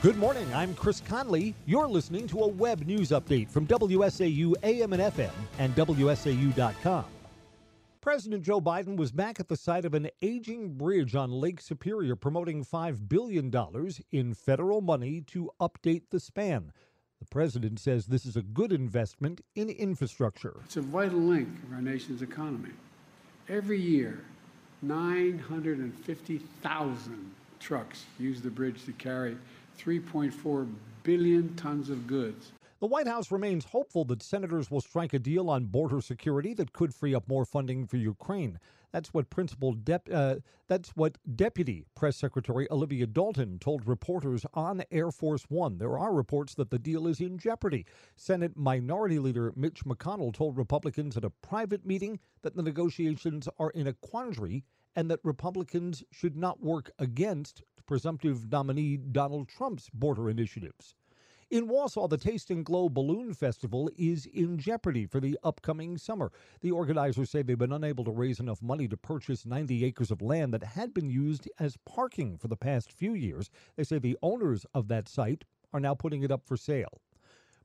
Good morning. I'm Chris Conley. You're listening to a web news update from WSAU AM and FM and WSAU.com. President Joe Biden was back at the site of an aging bridge on Lake Superior promoting $5 billion in federal money to update the span. The president says this is a good investment in infrastructure. It's a vital link of our nation's economy. Every year, 950,000 trucks use the bridge to carry 3.4 billion tons of goods. The White House remains hopeful that senators will strike a deal on border security that could free up more funding for Ukraine. That's what Principal Dep- uh, that's what Deputy Press Secretary Olivia Dalton told reporters on Air Force One. There are reports that the deal is in jeopardy. Senate Minority Leader Mitch McConnell told Republicans at a private meeting that the negotiations are in a quandary and that Republicans should not work against presumptive nominee Donald Trump's border initiatives. In Wausau, the Taste and Glow Balloon Festival is in jeopardy for the upcoming summer. The organizers say they've been unable to raise enough money to purchase 90 acres of land that had been used as parking for the past few years. They say the owners of that site are now putting it up for sale.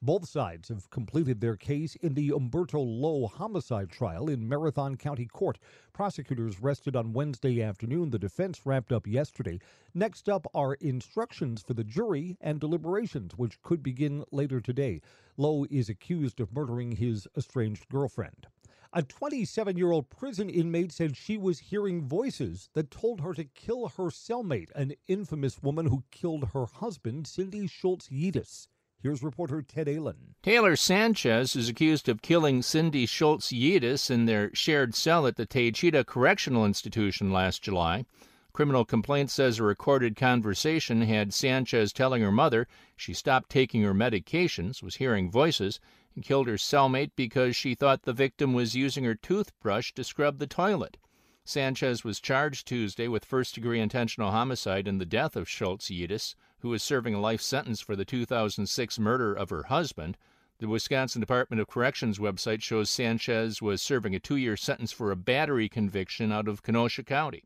Both sides have completed their case in the Umberto Lowe homicide trial in Marathon County Court. Prosecutors rested on Wednesday afternoon. The defense wrapped up yesterday. Next up are instructions for the jury and deliberations, which could begin later today. Lowe is accused of murdering his estranged girlfriend. A 27 year old prison inmate said she was hearing voices that told her to kill her cellmate, an infamous woman who killed her husband, Cindy Schultz Juedes. Here's reporter Ted Allen. Taylor Sanchez is accused of killing Cindy Schultz Juedes in their shared cell at the Taycheedah Correctional Institution last July. Criminal complaint says a recorded conversation had Sanchez telling her mother she stopped taking her medications, was hearing voices, and killed her cellmate because she thought the victim was using her toothbrush to scrub the toilet. Sanchez was charged Tuesday with first degree intentional homicide in the death of Schultz Juedes, who was serving a life sentence for the 2006 murder of her husband. The Wisconsin Department of Corrections website shows Sanchez was serving a two year sentence for a battery conviction out of Kenosha County.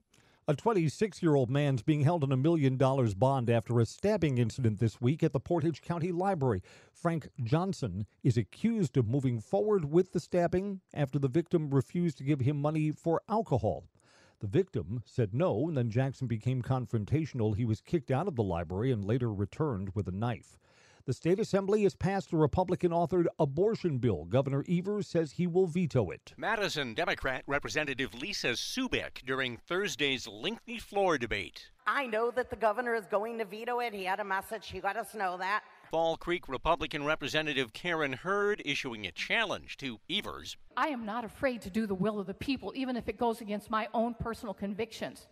A 26 year old man's being held on a million dollars bond after a stabbing incident this week at the Portage County Library. Frank Johnson is accused of moving forward with the stabbing after the victim refused to give him money for alcohol. The victim said no, and then Jackson became confrontational. He was kicked out of the library and later returned with a knife. The state assembly has passed a Republican authored abortion bill. Governor Evers says he will veto it. Madison Democrat Representative Lisa Subeck during Thursday's lengthy floor debate. I know that the governor is going to veto it. He had a message, he let us know that. Fall Creek Republican Representative Karen Hurd issuing a challenge to Evers. I am not afraid to do the will of the people, even if it goes against my own personal convictions.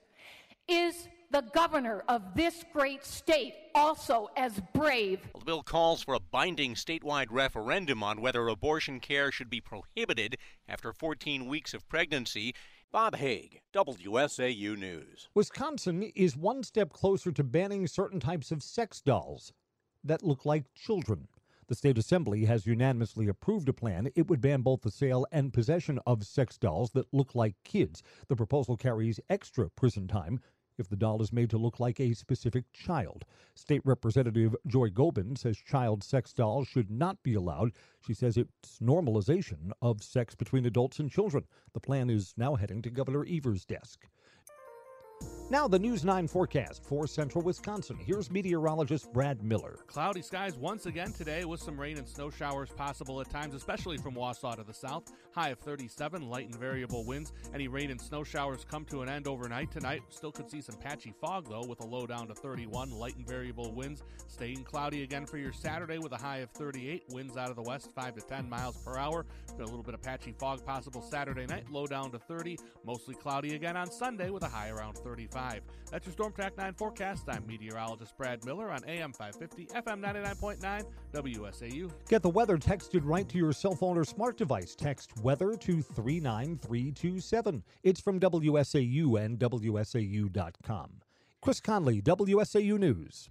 Is the governor of this great state also as brave? Well, the bill calls for a binding statewide referendum on whether abortion care should be prohibited after 14 weeks of pregnancy. Bob Hague, WSAU News. Wisconsin is one step closer to banning certain types of sex dolls that look like children. The state assembly has unanimously approved a plan. It would ban both the sale and possession of sex dolls that look like kids. The proposal carries extra prison time if the doll is made to look like a specific child. State Representative Joy Goeben says child sex dolls should not be allowed. She says it's normalization of sex between adults and children. The plan is now heading to Governor Evers' desk. Now, the News 9 forecast for central Wisconsin. Here's meteorologist Brad Miller. Cloudy skies once again today with some rain and snow showers possible at times, especially from Wausau to the south. High of 37, light and variable winds. Any rain and snow showers come to an end overnight tonight. Still could see some patchy fog, though, with a low down to 31, light and variable winds. Staying cloudy again for your Saturday with a high of 38, winds out of the west 5 to 10 miles per hour. Got a little bit of patchy fog possible Saturday night, low down to 30. Mostly cloudy again on Sunday with a high around 35. That's your Storm Track 9 forecast. I'm meteorologist Brad Miller on AM 550, FM 99.9, WSAU. Get the weather texted right to your cell phone or smart device. Text weather to 39327. It's from WSAU and WSAU.com. Chris Conley, WSAU News.